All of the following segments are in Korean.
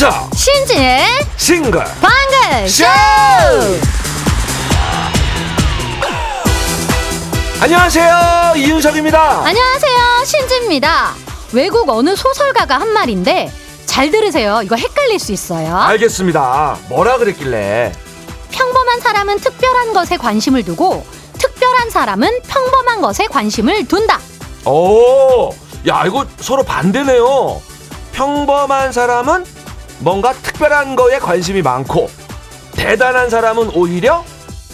이윤석 신지의 싱글 방글 쇼! 안녕하세요 이윤석입니다 안녕하세요. 신지입니다. 외국 어느 소설가가 한 말인데 잘 들으세요. 이거 헷갈릴 수 있어요. 알겠습니다 뭐라 그랬길래 평범한 사람은 특별한 것에 관심을 두고 특별한 사람은 평범한 것에 관심을 둔다. 오, 야 이거 서로 반대네요 평범한 사람은 뭔가 특별한 거에 관심이 많고 대단한 사람은 오히려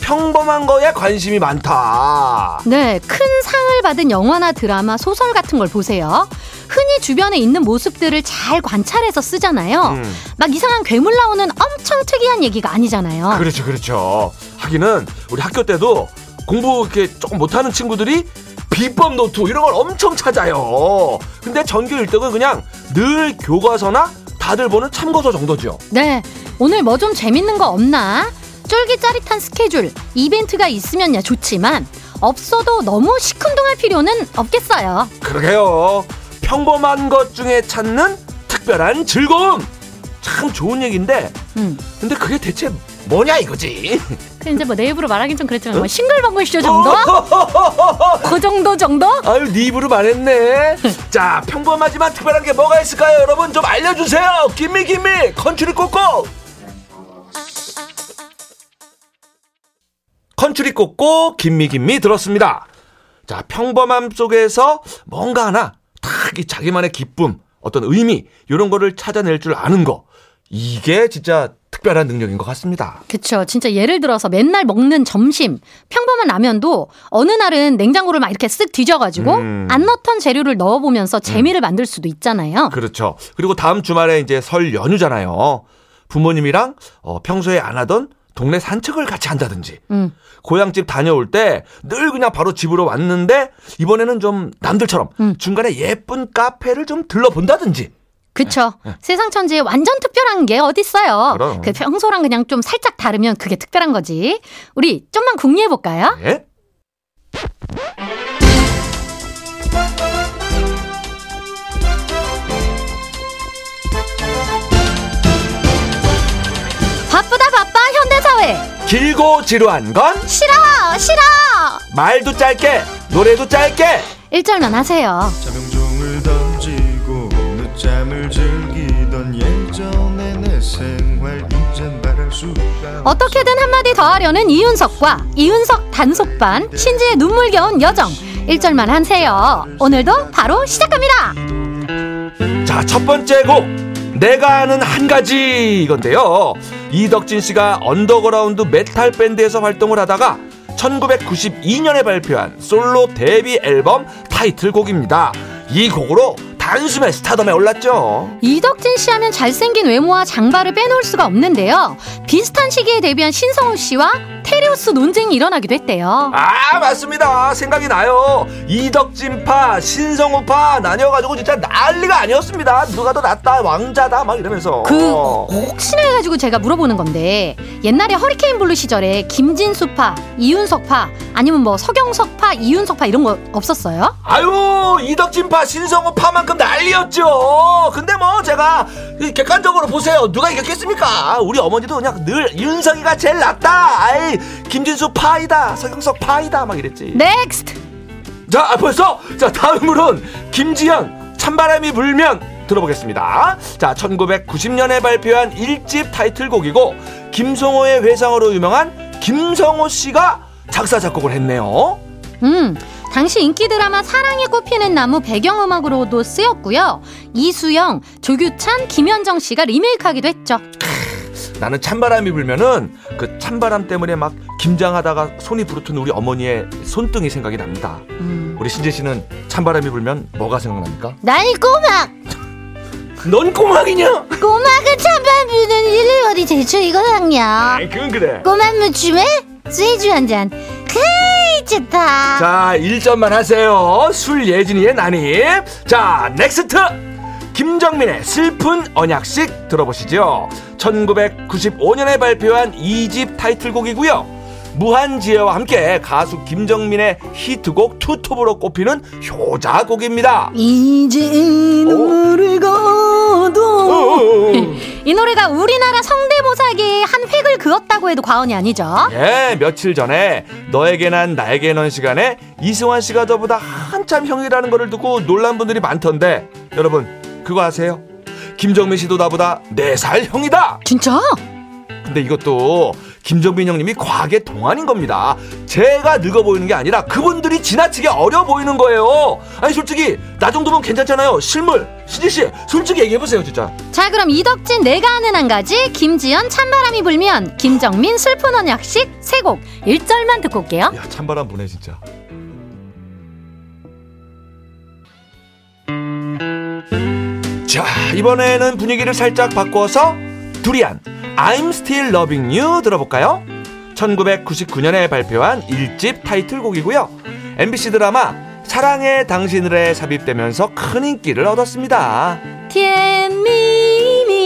평범한 거에 관심이 많다 네, 큰 상을 받은 영화나 드라마, 소설 같은 걸 보세요. 흔히 주변에 있는 모습들을 잘 관찰해서 쓰잖아요. 음. 막 이상한 괴물 나오는 엄청 특이한 얘기가 아니잖아요. 그렇죠, 그렇죠. 하기는 우리 학교 때도 공부 이렇게 조금 못하는 친구들이 비법 노트 이런 걸 엄청 찾아요. 근데 전교 1등은 그냥 늘 교과서나 다들 보는 참고서 정도죠. 네, 오늘 뭐 좀 재밌는 거 없나? 쫄깃짜릿한 스케줄, 이벤트가 있으면야 좋지만 없어도 너무 시큰둥할 필요는 없겠어요. 그러게요. 평범한 것 중에 찾는 특별한 즐거움. 참 좋은 얘기인데, 음. 근데 그게 대체 뭐냐 이거지. 그 이제 뭐 내 입으로 말하긴 좀 그랬지만 뭐 싱글벙글쇼 정도? 그 정도 정도? 아유, 네 입으로 말했네. 자, 평범하지만 특별한 게 뭐가 있을까요? 여러분 좀 알려주세요. 김미 김미 컨츄리 꼬꼬. 컨츄리 꼬꼬 김미 김미 들었습니다. 자, 평범함 속에서 뭔가 하나 딱이 자기만의 기쁨, 어떤 의미 이런 거를 찾아낼 줄 아는 거. 이게 진짜 특별한 능력인 것 같습니다. 그쵸. 진짜 예를 들어서 맨날 먹는 점심, 평범한 라면도 어느 날은 냉장고를 막 이렇게 쓱 뒤져가지고 음. 안 넣던 재료를 넣어보면서 재미를 만들 수도 있잖아요. 그렇죠. 그리고 다음 주말에 이제 설 연휴잖아요. 부모님이랑 어, 평소에 안 하던 동네 산책을 같이 한다든지 음. 고향집 다녀올 때 늘 그냥 바로 집으로 왔는데 이번에는 좀 남들처럼 음. 중간에 예쁜 카페를 좀 들러본다든지 그쵸. 세상 천지에 완전 특별한 게 어딨어요. 그럼. 그 평소랑 그냥 좀 살짝 다르면 그게 특별한 거지. 우리 좀만 궁리해볼까요? 예? 바쁘다 바빠 현대사회. 길고 지루한 건 싫어 싫어. 말도 짧게 노래도 짧게 일절만 하세요. 어떻게든 한마디 더 하려는 이윤석과 이윤석 단속반 신지의 눈물겨운 여정. 일절만 하세요. 오늘도 바로 시작합니다. 자, 첫 번째 곡. 내가 아는 한 가지 이건데요. 이덕진 씨가 언더그라운드 메탈 밴드에서 활동을 하다가 1992년에 발표한 솔로 데뷔 앨범 타이틀곡입니다. 이 곡으로 단숨에 스타덤에 올랐죠. 이덕진 씨 하면 잘생긴 외모와 장발을 빼놓을 수가 없는데요. 비슷한 시기에 데뷔한 신성우 씨와 테리우스 논쟁이 일어나기도 했대요. 아, 맞습니다. 생각이 나요. 이덕진파, 신성우파 나뉘어가지고 진짜 난리가 아니었습니다. 누가 더 낫다, 왕자다, 막 이러면서. 그 혹시나 해가지고 제가 물어보는 건데 옛날에 허리케인 블루 시절에 김진수파, 이윤석파 아니면 뭐 서경석파, 이윤석파 이런 거 없었어요? 아유 이덕진파 신성우파만큼 난리였죠. 근데 뭐 제가 이 객관적으로 보세요. 누가 이겼겠습니까? 우리 어머니도 그냥 늘 윤석이가 제일 낫다. 아이 김진수 파이다. 서경석 파이다. 막 이랬지. Next. 자 아, 벌써? 자 다음으로는 김지현 찬바람이 불면 들어보겠습니다. 자 1990년에 발표한 1집 타이틀곡이고 김성호의 회상으로 유명한 김성호 씨가 작사 작곡을 했네요. 음, 당시 인기 드라마 사랑이 꽃피는 나무 배경음악으로도 쓰였고요. 이수영, 조규찬, 김현정 씨가 리메이크하기도 했죠. 나는 찬바람이 불면은 그 찬바람 때문에 막 김장하다가 손이 부르튼 우리 어머니의 손등이 생각이 납니다. 음. 우리 신재 씨는 찬바람이 불면 뭐가 생각납니까? 난 꼬막! 넌 꼬막이냐? 꼬막은 찬바람 부는 일을 어디 제철이거든요. 아이 그건 그래. 꼬막 무침에 소주 한 잔. 좋다. 자 1절만 하세요. 술 예진이의 난입. 자 Next. 김정민의 슬픈 언약식 들어보시죠. 1995년에 발표한 2집 타이틀곡이고요. 무한지애와 함께 가수 김정민의 히트곡 투톱으로 꼽히는 효자곡입니다. 이제 눈물을 이 노래가 우리나라 성대모사계의 한 획을 그었다고 해도 과언이 아니죠. 예, 며칠 전에 너에게 난 나에게 넌 시간에 이승환 씨가 저보다 한참 형이라는 거를 듣고 놀란 분들이 많던데 여러분 그거 아세요? 김정민 씨도 나보다 4살 형이다. 진짜? 근데 이것도 김정민 형님이 과학의 동안인 겁니다. 제가 늙어 보이는 게 아니라 그분들이 지나치게 어려 보이는 거예요. 아니 솔직히 나 정도면 괜찮잖아요. 실물 신지 씨 솔직히 얘기해 보세요 진짜. 자 그럼 이덕진 내가 아는 한 가지 김지연 찬바람이 불면 김정민 슬픈 언약식 세곡 1절만 듣고 올게요. 야 찬바람 부네 진짜. 자 이번에는 분위기를 살짝 바꿔서 두리안 I'm Still Loving You 들어볼까요? 1999년에 발표한 1집 타이틀곡이고요. MBC 드라마 사랑의 당신을에 삽입되면서 큰 인기를 얻었습니다. 티엔미미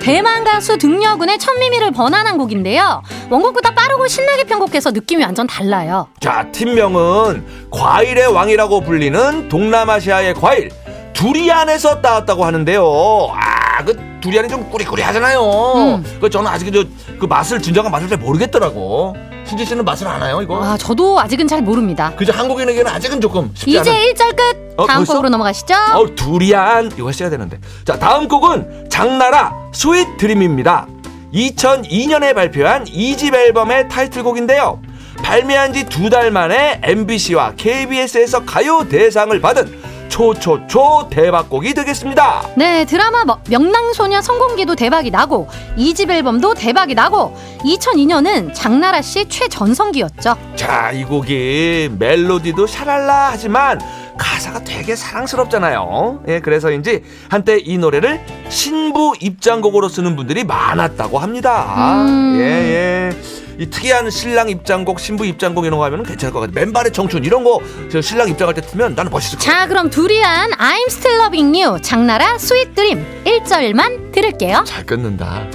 대만 가수 등려군의 천미미를 번안한 곡인데요. 원곡보다 빠르고 신나게 편곡해서 느낌이 완전 달라요. 자, 팀명은 과일의 왕이라고 불리는 동남아시아의 과일 두리안에서 따왔다고 하는데요. 아, 그 두리안이 좀 꾸리꾸리하잖아요. 음. 그 저는 아직 그, 그 맛을 진정한 맛을 잘 모르겠더라고. 신지 씨는 맛을 아나요, 이거? 아 저도 아직은 잘 모릅니다. 그저 한국인에게는 아직은 조금 쉽지 이제 않은. 1절 끝. 어, 다음 벌써? 곡으로 넘어가시죠. 어, 두리안 이거 써야 되는데. 자, 다음 곡은 장나라 Sweet Dream입니다. 2002년에 발표한 2집 앨범의 타이틀곡인데요. 발매한 지 두 달 만에 MBC와 KBS에서 가요 대상을 받은 초초초 대박곡이 되겠습니다. 네, 드라마 뭐- 명랑소녀 성공기도 대박이 나고 2집 앨범도 대박이 나고 2002년은 장나라 씨 최전성기였죠. 자, 이 곡이 멜로디도 샤랄라 하지만 가사가 되게 사랑스럽잖아요. 예, 그래서인지 한때 이 노래를 신부 입장곡으로 쓰는 분들이 많았다고 합니다. 음. 예, 예. 이 특이한 신랑 입장곡, 신부 입장곡 이런 거 하면 괜찮을 것 같아요. 맨발의 청춘 이런 거저 신랑 입장할 때 틀면 나는 멋있을 것 같아요. 자, 그럼 두리안 I'm Still Loving You 장나라 Sweet Dream 1절만 들을게요. 잘 끊는다.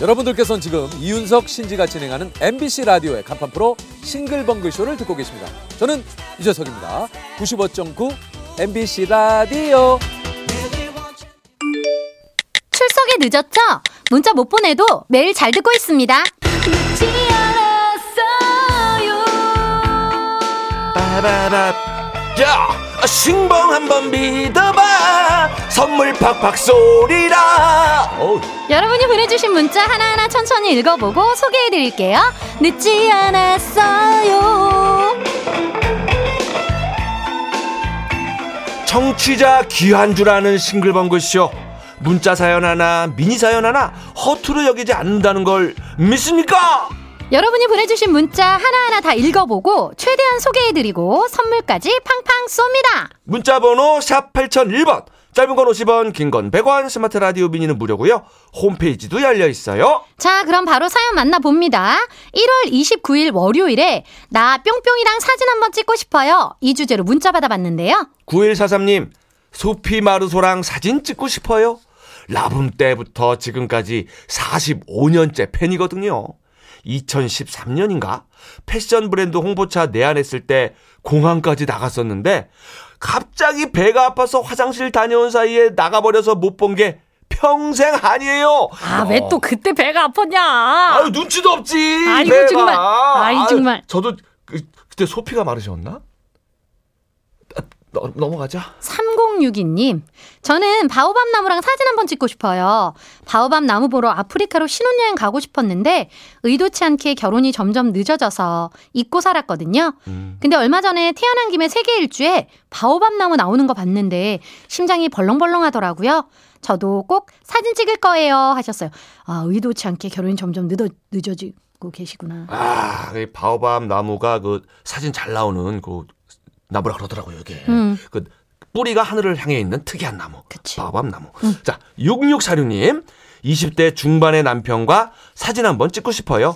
여러분들께서는 지금 이윤석 신지가 진행하는 MBC 라디오의 간판 프로 싱글벙글 쇼를 듣고 계십니다. 저는 이재석입니다. 95.9 MBC 라디오. 늦었죠? 문자 못 보내도 매일 잘 듣고 있습니다. 빠바바 야 신봉 한번 믿어봐 선물 팍팍 쏘리라 어우. 여러분이 보내주신 문자 하나하나 천천히 읽어보고 소개해드릴게요. 늦지 않았어요. 청취자 귀한 줄 아는 싱글벙글쇼 문자 사연 하나 미니 사연 하나 허투루 여기지 않는다는 걸 믿습니까? 여러분이 보내주신 문자 하나하나 다 읽어보고 최대한 소개해드리고 선물까지 팡팡 쏩니다. 문자 번호 샵 8001번 짧은 건 50원 긴 건 100원 스마트 라디오 미니는 무료고요 홈페이지도 열려 있어요 자, 그럼 바로 사연 만나봅니다. 1월 29일 월요일에 나 뿅뿅이랑 사진 한번 찍고 싶어요. 이 주제로 문자 받아봤는데요. 9143님 소피 마르소랑 사진 찍고 싶어요 라붐 때부터 지금까지 45년째 팬이거든요 2013년인가 패션 브랜드 홍보차 내한했을 때 공항까지 나갔었는데 갑자기 배가 아파서 화장실 다녀온 사이에 나가버려서 못 본 게 평생 아니에요. 아, 왜또 그때 배가 아팠냐? 아유 눈치도 없지. 아이고, 배가. 정말. 아이, 아유, 정말. 저도 그, 그때 소피가 마르셨나? 아, 너- 넘어가자. 3062님, 저는 바오밤 나무랑 사진 한번 찍고 싶어요. 바오밤 나무 보러 아프리카로 신혼여행 가고 싶었는데, 의도치 않게 결혼이 점점 늦어져서 잊고 살았거든요. 근데 얼마 전에 태어난 김에 세계 일주에 바오밤 나무 나오는 거 봤는데, 심장이 벌렁벌렁 하더라고요. 저도 꼭 사진 찍을 거예요. 하셨어요. 아, 의도치 않게 결혼이 점점 늦어, 늦어지고 계시구나. 아, 이 바오밤 나무가 그 사진 잘 나오는 그 나무라 그러더라고요, 이게. 음. 그 뿌리가 하늘을 향해 있는 특이한 나무. 그치. 바오밥 나무. 자, 6646님. 20대 중반의 남편과 사진 한번 찍고 싶어요.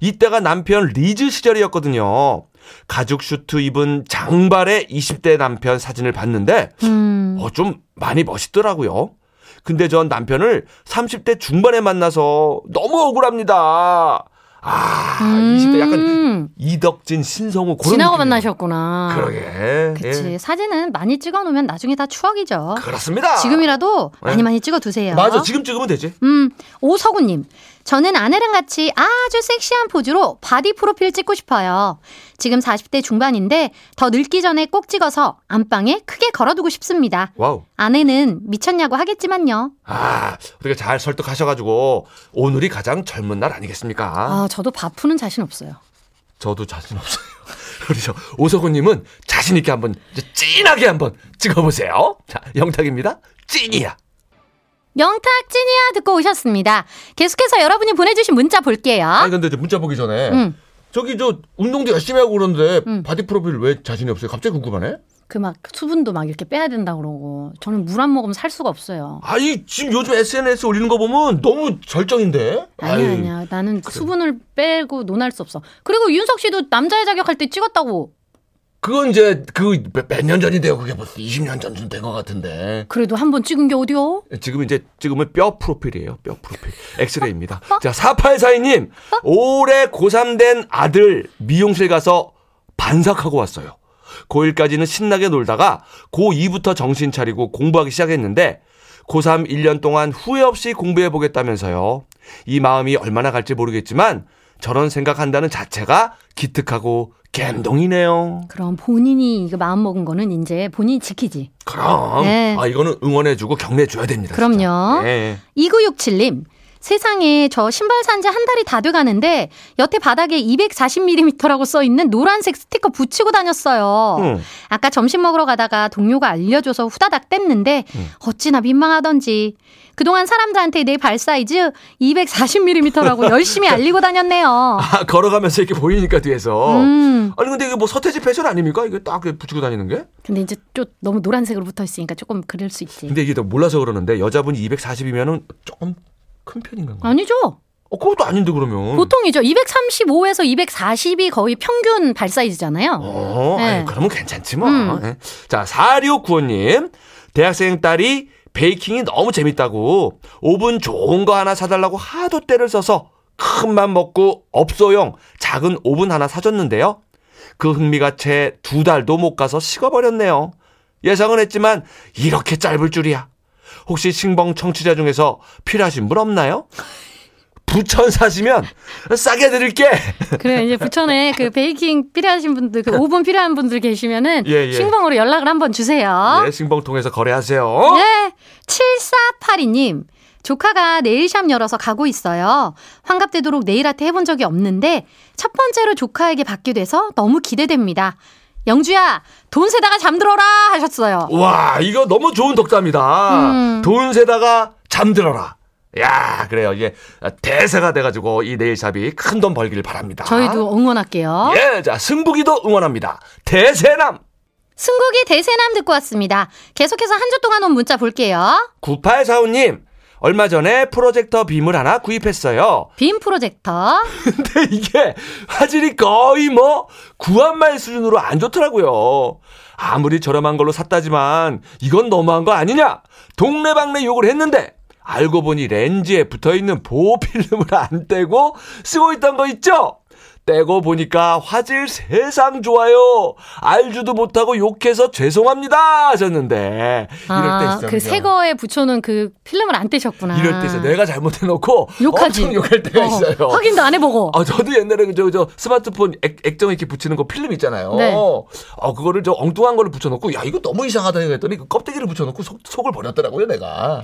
이때가 남편 리즈 시절이었거든요. 가죽 슈트 입은 장발의 20대 남편 사진을 봤는데 음. 어, 좀 많이 멋있더라고요. 근데 전 남편을 30대 중반에 만나서 너무 억울합니다. 아, 20대 약간 음, 이덕진, 신성우 그런 지나고 느낌이에요. 만나셨구나. 그러게. 그치. 예. 사진은 많이 찍어 놓으면 나중에 다 추억이죠. 그렇습니다. 지금이라도 많이 네. 많이 찍어 두세요. 맞아. 지금 찍으면 되지. 음, 오서구 님. 저는 아내랑 같이 아주 섹시한 포즈로 바디 프로필 찍고 싶어요. 지금 40대 중반인데 더 늙기 전에 꼭 찍어서 안방에 크게 걸어두고 싶습니다. Wow. 아내는 미쳤냐고 하겠지만요. 아, 어떻게 잘 설득하셔가지고 오늘이 가장 젊은 날 아니겠습니까? 아, 저도 바프는 자신 없어요. 저도 자신 없어요. 저 오석훈님은 자신 있게 한번 찐하게 한번 찍어보세요. 자, 영탁입니다. 찐이야. 영탁 찐이야 듣고 오셨습니다. 계속해서 여러분이 보내주신 문자 볼게요. 아니 근데 저 문자 보기 전에 음. 저기 저 운동도 열심히 하고 그러는데 음. 바디 프로필 왜 자신이 없어요? 갑자기 궁금하네. 그 막 수분도 막 이렇게 빼야 된다 그러고 저는 물 안 먹으면 살 수가 없어요. 아이 지금 요즘 SNS 올리는 거 보면 너무 절정인데. 아니야 아니야 나는 수분을 빼고 논할 수 없어. 그리고 윤석 씨도 남자의 자격할 때 찍었다고. 그건 이제 그 몇 년 전인데요. 그게 벌써 20년 전쯤 된 것 같은데. 그래도 한 번 찍은 게 어디요? 지금 이제 지금은 뼈 프로필이에요. 뼈 프로필. 엑스레이입니다. 자, 4842님. 올해 고3 된 아들 미용실 가서 반삭하고 왔어요. 고1까지는 신나게 놀다가 고2부터 정신 차리고 공부하기 시작했는데 고3 1년 동안 후회 없이 공부해 보겠다면서요. 이 마음이 얼마나 갈지 모르겠지만 저런 생각한다는 자체가 기특하고 감동이네요. 그럼 본인이 이거 마음 먹은 거는 이제 본인이 지키지. 그럼 네. 아 이거는 응원해주고 격려해줘야 됩니다. 그럼요. 네. 2967님. 세상에 저 신발 산 지 한 달이 다 돼가는데 여태 바닥에 240mm라고 써 있는 노란색 스티커 붙이고 다녔어요. 응. 아까 점심 먹으러 가다가 동료가 알려줘서 후다닥 뗐는데 어찌나 민망하던지 그동안 사람들한테 내 발 사이즈 240mm라고 열심히 알리고 다녔네요. 아, 걸어가면서 이렇게 보이니까 뒤에서. 음. 아니 근데 이게 뭐 서태지 패션 아닙니까? 이게 딱 붙이고 다니는 게? 근데 이제 좀 너무 노란색으로 붙어 있으니까 조금 그럴 수 있지. 근데 이게 더 몰라서 그러는데 여자분이 240이면은 조금 큰 편인가요? 아니죠. 어, 그것도 아닌데 그러면. 보통이죠. 235에서 240이 거의 평균 발 사이즈잖아요. 어, 네. 아이, 그러면 괜찮지 뭐. 음. 예. 자, 4695님. 대학생 딸이 베이킹이 너무 재밌다고 오븐 좋은 거 하나 사달라고 하도 때를 써서 큰 맘 먹고 업소용 작은 오븐 하나 사줬는데요. 그 흥미가 채 두 달도 못 가서 식어버렸네요. 예상은 했지만 이렇게 짧을 줄이야. 혹시 신봉 청취자 중에서 필요하신 분 없나요? 부천 사시면 싸게 드릴게. 그래 이제 부천에 그 베이킹 필요하신 분들, 그 오븐 필요한 분들 계시면은 예, 예. 신봉으로 연락을 한번 주세요. 네, 신봉 통해서 거래하세요. 네. 7482님. 조카가 네일샵 열어서 가고 있어요. 환갑되도록 네일 아트 해본 적이 없는데 첫 번째로 조카에게 받게 돼서 너무 기대됩니다. 영주야, 돈 세다가 잠들어라 하셨어요. 와, 이거 너무 좋은 덕담이다. 음. 돈 세다가 잠들어라. 야, 그래요. 이게 대세가 돼가지고 이 네일샵이 큰 돈 벌기를 바랍니다. 저희도 응원할게요. 예, 자, 승북이도 응원합니다. 대세남 승국이 대세남 듣고 왔습니다. 계속해서 한 주 동안 온 문자 볼게요. 9845님. 얼마 전에 프로젝터 빔을 하나 구입했어요. 빔 프로젝터. 근데 이게 화질이 거의 뭐 구한말 수준으로 안 좋더라고요. 아무리 저렴한 걸로 샀다지만 이건 너무한 거 아니냐? 동네방네 욕을 했는데 알고 보니 렌즈에 붙어 있는 보호 필름을 안 떼고 쓰고 있던 거 있죠? 떼고 보니까 화질 세상 좋아요. 알지도 못하고 욕해서 죄송합니다 하셨는데 이럴 때 아, 있어요. 그 그죠? 새 거에 붙여놓은 그 필름을 안 떼셨구나. 이럴 때 있어. 내가 잘못해놓고 욕하지. 엄청 욕할 때가 어, 있어요. 확인도 안 해보고. 아, 저도 옛날에 그 저, 저 스마트폰 액, 액정 이렇게 붙이는 거 필름 있잖아요. 네. 어, 그거를 저 엉뚱한 거를 붙여놓고, 야, 이거 너무 이상하다 했더니 그 껍데기를 붙여놓고 속, 속을 버렸더라고요, 내가.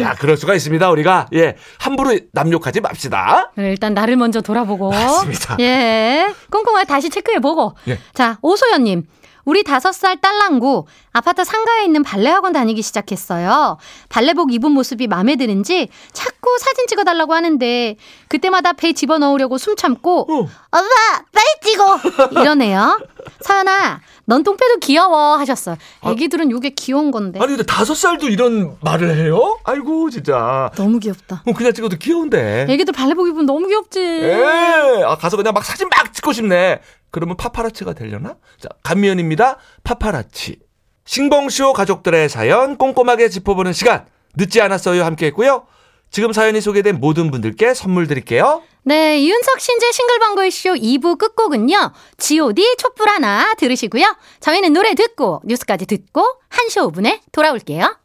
야, 그럴 수가 있습니다, 우리가. 예, 함부로 남욕하지 맙시다. 네, 일단 나를 먼저 돌아보고. 맞습니다. 예. 꼼꼼하게 다시 체크해보고. 예. 자, 오소연님. 우리 다섯 살 딸랑구 아파트 상가에 있는 발레 학원 다니기 시작했어요. 발레복 입은 모습이 마음에 드는지 자꾸 사진 찍어달라고 하는데 그때마다 배 집어넣으려고 숨 참고 어. 엄마 빨리 찍어 이러네요. 서연아 넌 똥배도 귀여워 하셨어요. 애기들은 이게 귀여운 건데 아니, 근데 다섯 살도 이런 말을 해요? 아이고, 진짜. 너무 귀엽다. 어, 그냥 찍어도 귀여운데. 애기들 발레복 입으면 너무 귀엽지. 예, 아, 가서 그냥 막 사진 막 찍고 싶네. 그러면 파파라치가 되려나? 자, 감미연입니다. 파파라치. 싱봉쇼 가족들의 사연 꼼꼼하게 짚어보는 시간. 늦지 않았어요. 함께 했고요. 지금 사연이 소개된 모든 분들께 선물 드릴게요. 네, 이윤석 신재 싱글벙글쇼 2부 끝곡은요. G.O.D 촛불 하나 들으시고요. 저희는 노래 듣고 뉴스까지 듣고 1시 5분에 돌아올게요.